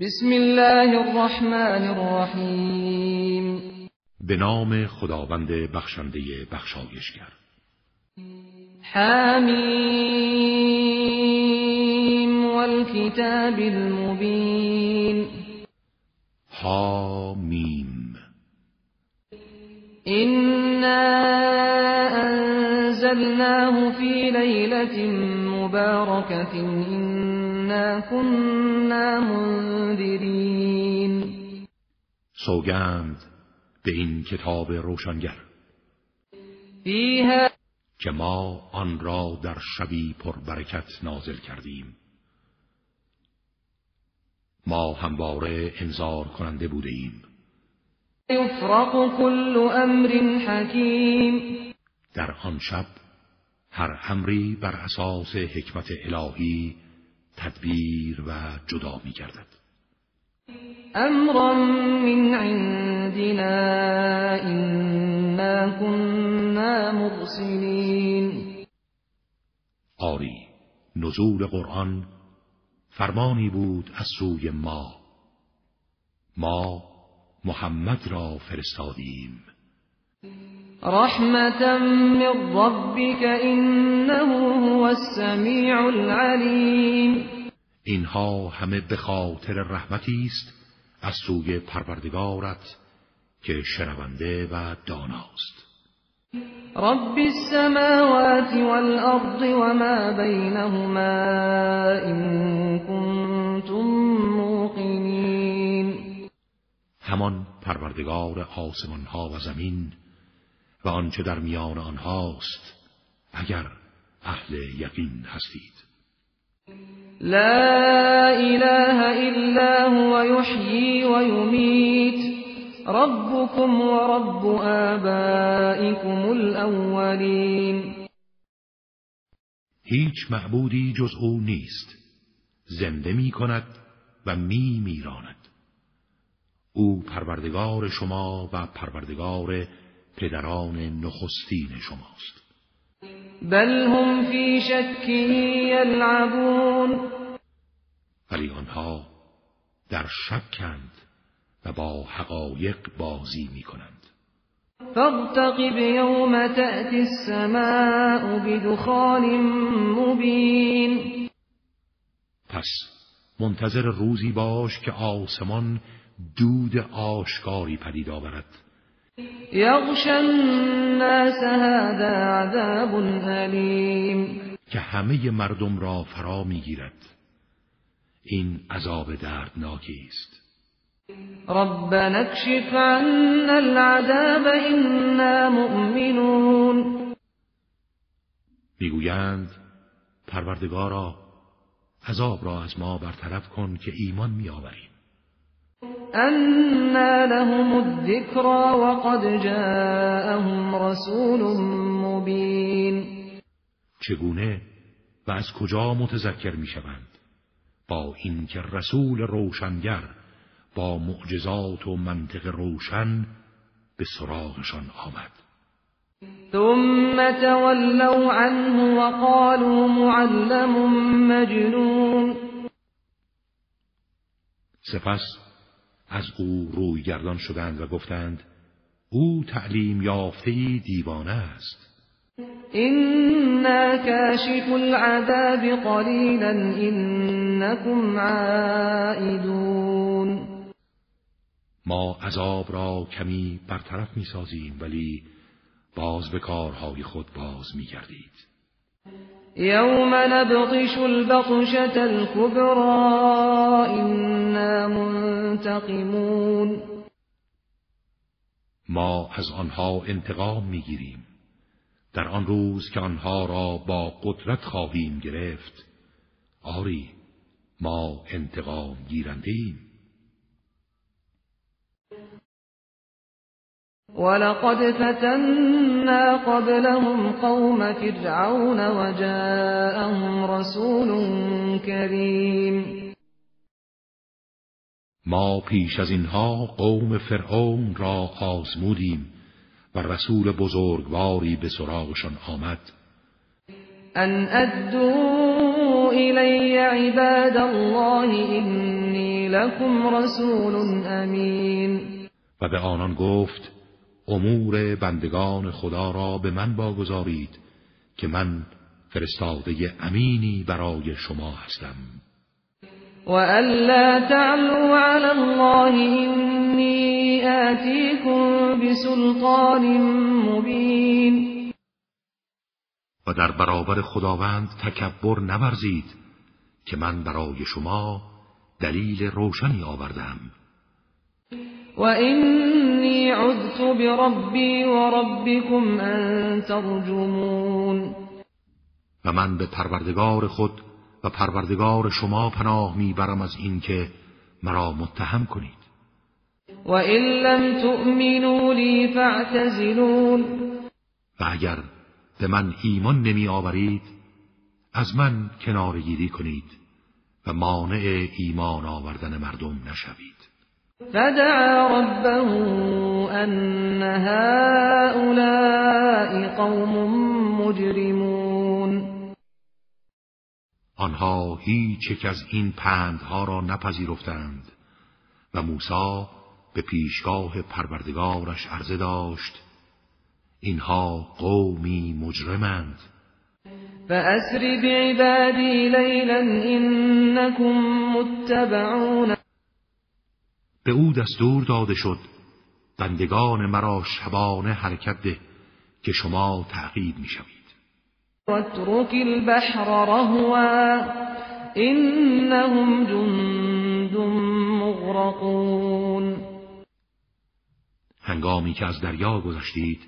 بسم الله الرحمن الرحیم به نام خداوند بخشنده بخشایشگر. حمیم والکتاب المبین. حامیم. إنا أنزلناه في ليلة مباركة كنا منذرين. سوگند به این کتاب روشنگر. فیها که ما آن را در شبی پر برکت نازل کردیم. ما همواره انذار کننده بوده ایم یفرق امر حکیم در آن شب هر امری بر اساس حکمت الهی تدبیر و جدا می گردد امرا من عندنا إنا كنا مرسلین. آری نزول قرآن فرمانی بود از سوی ما. ما محمد را فرستادیم. رحمتا من ربك انه هو السمیع العلیم اینها همه به خاطر رحمتی است از سوی پروردگارت که شنونده و داناست. رب السماوات والأرض وما بينهما إن كنتم موقنين همان پروردگار آسمان ها و زمین و آنچه در میان آنهاست اگر اهل یقین هستید. لا إله إلا هو يحيي ويميت ربكم ورب آبائكم الأولين هیچ معبودی جز او نیست. زنده می کند و می میراند او پروردگار شما و پروردگار پدران نخستین شماست. بل هم في شك يلعبون ولی آنها در شکند و با حقایق بازی می کنند فارتقب يوم تأتي السماء بدخان مبين پس منتظر روزی باش که آسمان دود آشکاری پدید آورد. الناس هذا عذاب أليم. که همه مردم را فرا می‌گیرد. این عذاب دردناکی است. ربنا اكشف عنا العذاب إنا مؤمنون. می‌گویند پروردگارا عذاب را از ما برطرف کن که ایمان میآوریم. أنا لهم الذكرى وقد جاءهم رسول مبين. چگونه و از کجا متذکر می‌شوند؟ با اینکه رسول روشنگر با معجزات و منطق روشن به سراغشان آمد. ثم تولوا عنه وقالوا معلم مجنون. سپس از او روی گردان شدند و گفتند او تعلیم یافته دیوانه است. إنا كاشف العذاب قليلا إنكم عائدون. ما عذاب را کمی برطرف می سازیم ولی باز به کارهای خود باز می گردید يوم نبطش البطشة الكبرى إنا منتقمون ما از آنها انتقام می گیریم در آن روز که آنها را با قدرت خواهیم گرفت آری ما انتقام گیرنده ولقد فتنا قبلهم قوم فرعون وجاءهم رسول كريم. ما پیش از اینها قوم فرعون را آزمودیم و رسول بزرگواری به سراغشان آمد. أن أدوا إلي عباد الله إني لكم رسول امین و به آنان گفت امور بندگان خدا را به من باگذارید که من فرستاده امینی برای شما هستم. و الا تعلوا علی الله انی آتیکم بسلطان مبین و در برابر خداوند تکبر نورزید که من برای شما دلیل روشنی آوردم. و اینی عذت بربی و ربکم ان ترجمون و من به پروردگار خود و پروردگار شما پناه می‌برم از اینکه مرا متهم کنید. و این لم تؤمنوا لی فاعتزلون و اگر به من ایمان نمی آورید از من کنارگیری کنید و مانع ایمان آوردن مردم نشوید. فدعا ربه ان هؤلاء قوم مجرمون. آنها هیچ یک از این پندها را نپذیرفتند و موسی به پیشگاه پروردگارش عرضه داشت اینها قومی مجرمند. فأسر بعبادی لیلا انکم متبعون به او دستور داده شد. بندگان مرا شبانه حرکت ده که شما تعقیب می شوید البحر رهوا انهم جند مغرقون. هنگامی که از دریا گذشتید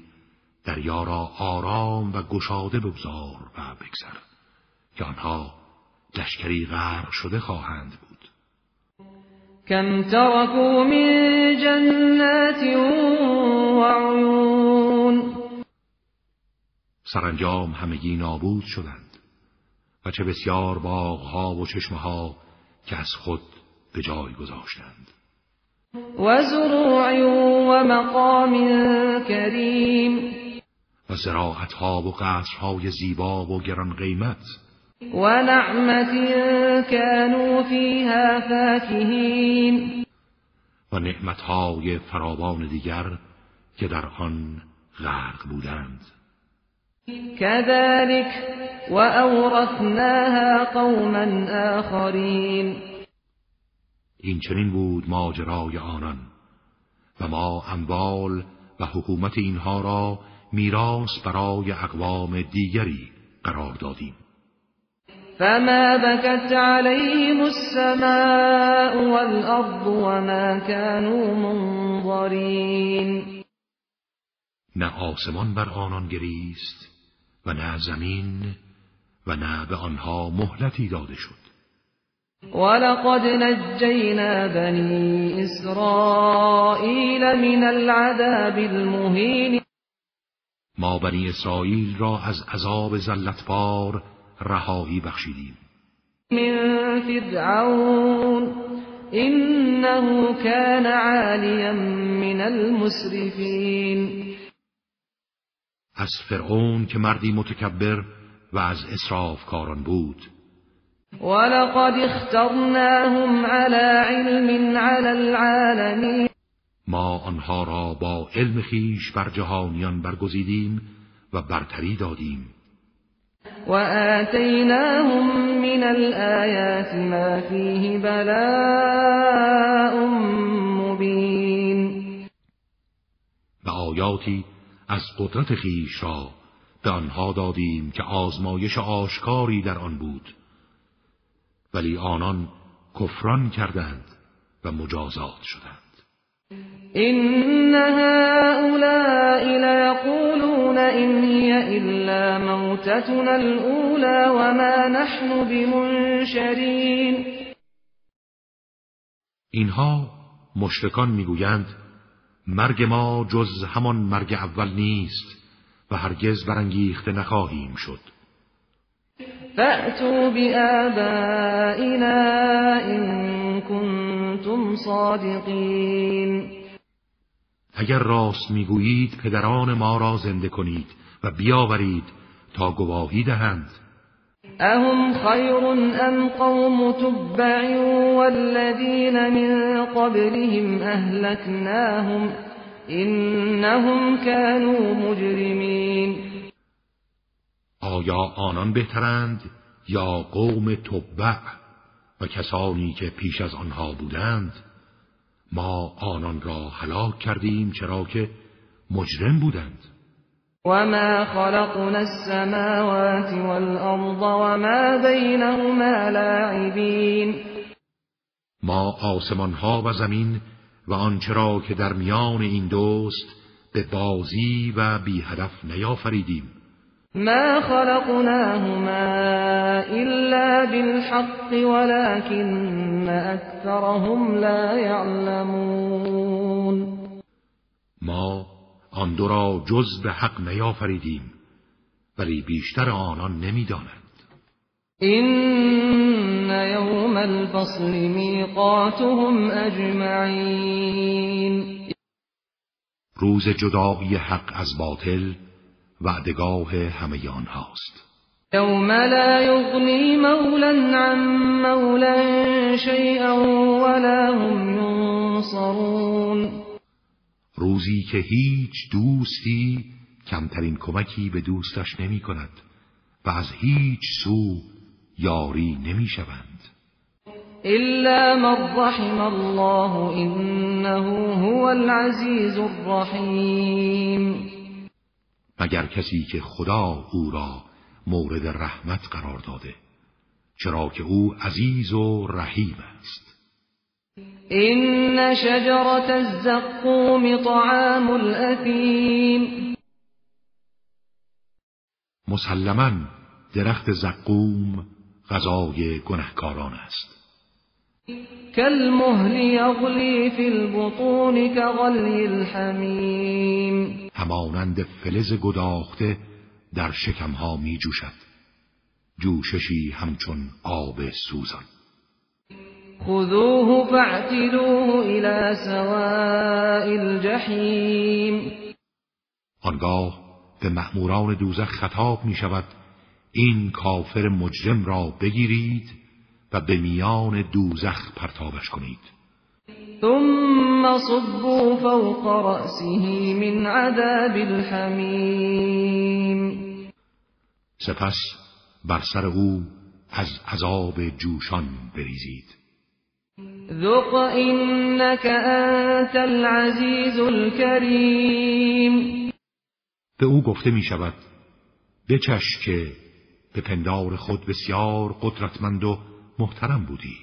دریا را آرام و گشاده بگذار و بگذر که آنها لشکری غرق شده خواهند بود. کم ترکو من جنات و عیون سرانجام همگی نابود شدند و چه بسیار باغها و چشمها که از خود به جای گذاشتند. و زروع و مقام کریم. و زراعتها و قصرهای زیبا و گران قیمت و نعمت كانوا فیها فاکهین و نعمتهای فراوان دیگر که در آن غرق بودند. كذلك وأورثناها قوما آخرین این چنین بود ماجرای آنان و ما اموال و حکومت اینها را میراث برای اقوام دیگری قرار دادیم. فما بكت عليهم السماء والأرض وما كانوا منظرين نه آسمان بر آنان گریست و نه زمین و نه به آنها مهلتی داده شد. ولقد نجینا بنی اسرائیل من العذاب المهین ما بنی اسرائیل را از عذاب زلتبار رهایی بخشیدیم. من فرعون انه كان عالیا من المسرفین. از فرعون که مردی متکبر و از کاران بود. ولقد اخترناهم على علم على العالمین. ما آنها را با علم خیش بر جهانیان برگزیدیم و برتری دادیم. و آتیناهم من الآیات ما فیه بلاء مبین و آیاتی از قدرت خیش را به آنها دادیم که آزمایش آشکاری در آن بود. ولی آنان کفران کردند و مجازات شدند. این موتتنا الاولى وما نحن بمنشرین اینها مشرکان می‌گویند مرگ ما جز همان مرگ اول نیست و هرگز برانگیخته نخواهیم شد. فأتوا بآبائنا إن كنتم صادقین. اگر راست می‌گویید پدران ما را زنده کنید و بیاورید تا گواهی دهند. اهم خیر ام قوم تبع والذین من قبلهم اهلکناهم انهم كانوا مجرمین. آیا آنان بهترند یا قوم تبع و کسانی که پیش از آنها بودند؟ ما آنان را هلاک کردیم چرا که مجرم بودند. وما خلقنا السماوات والأرض وما بينهما لاعبین ما آسمان ها و زمین و آنچه را که در میان این دوست به بازی و بی هدف نیافریدیم. ما خلقناهما إلا بالحق ولكن أكثرهم لا يعلمون آن دو را جز به حق نیافریدیم ولی بیشتر آنان نمی‌دانند. این یوم الفصل میقاتهم اجمعین روز جدایی حق از باطل وعدگاه همه آنهاست. یوم لا یغنی مولا عن مولا شیئا ولا هم ینصرون روزی که هیچ دوستی کمترین کمکی به دوستش نمی کند و از هیچ سو یاری نمی شوند. إلا من رحم الله إنه هو العزیز الرحیم. مگر کسی که خدا او را مورد رحمت قرار داده چرا که او عزیز و رحیم است. این شجرت الزقوم طعام الاثیم مسلما درخت زقوم غذای گنهکاران است. کالمهل یغلی فی البطون کغلی الحمیم همانند فلز گداخته در شکمها می جوشد جوششی همچون آب سوزان. خذوه فاعتلوه الى سواء الجحیم آنگاه به مأموران دوزخ خطاب می شود این کافر مجرم را بگیرید و به میان دوزخ پرتابش کنید. ثم صبوا فوق رأسه من عذاب الحمیم سپس بر سر او از عذاب جوشان بریزید. ذق انك انت العزیز الكریم به او گفته می شود بچش که به پندار خود بسیار قدرتمند و محترم بودی.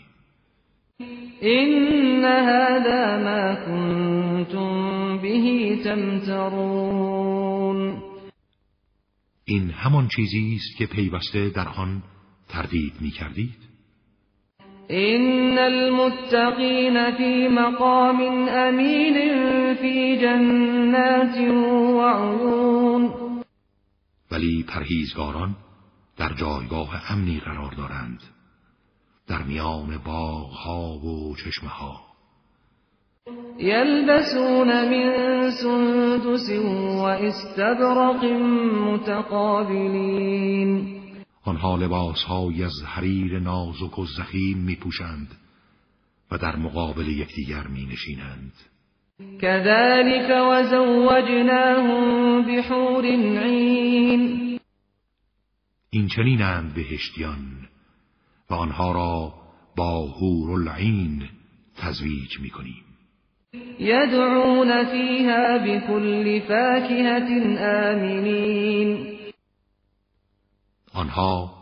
این هذا ما کنتم به تمترون. این همان چیزی است که پیوسته در آن تردید می کردید این المتقین فی مقام امین فی جنات وعیون ولی پرهیزگاران در جایگاه امنی قرار دارند. در میان باغها و چشمه ها یلبسون من سندس و استبرق متقابلین. آنها لباسهایی از حریر نازک و زخیم می پوشند و در مقابل یکدیگر می نشینند كذلك وزوجناهم بحور عین. این چنینند بهشتیان و آنها را با حور العین تزویج می کنیم یدعون فیها بكل فاکهة آمنین. آنها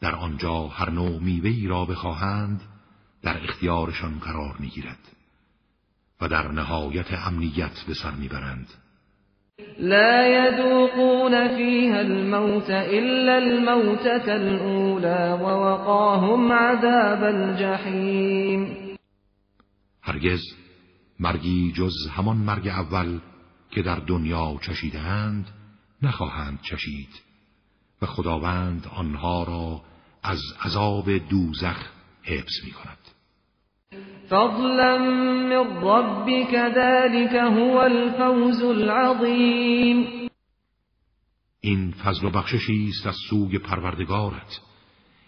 در آنجا هر نوع میوه‌ای را بخواهند در اختیارشان قرار می‌گیرد و در نهایت امنیت به سر می‌برند. لا يذوقون فيها الموت إلا الموتة الأولى ووقاهم عذاب الجحیم. هرگز مرگی جز همان مرگ اول که در دنیا چشیدند نخواهند چشید. و خداوند آنها را از عذاب دوزخ حفظ می کند فضلا من ربك ذلك هو الفوز العظیم. این فضل و بخششی است از سوی پروردگارت.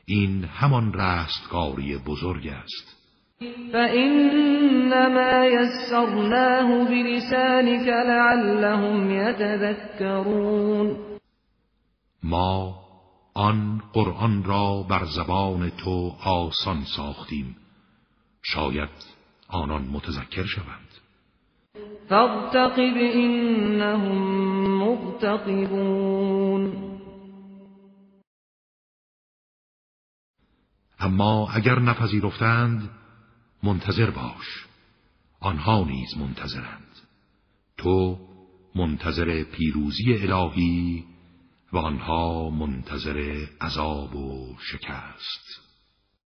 این همان رستگاری بزرگ است. فإنما يسرناه بلسانك لعلهم يتذكرون. ما آن قرآن را بر زبان تو آسان ساختیم. شاید آنان متذکر شوند. فارتقب انهم مرتقبون اما اگر نپذیرفتند منتظر باش. آنها نیز منتظرند. تو منتظر پیروزی الهی و آنها منتظر عذاب و شکست.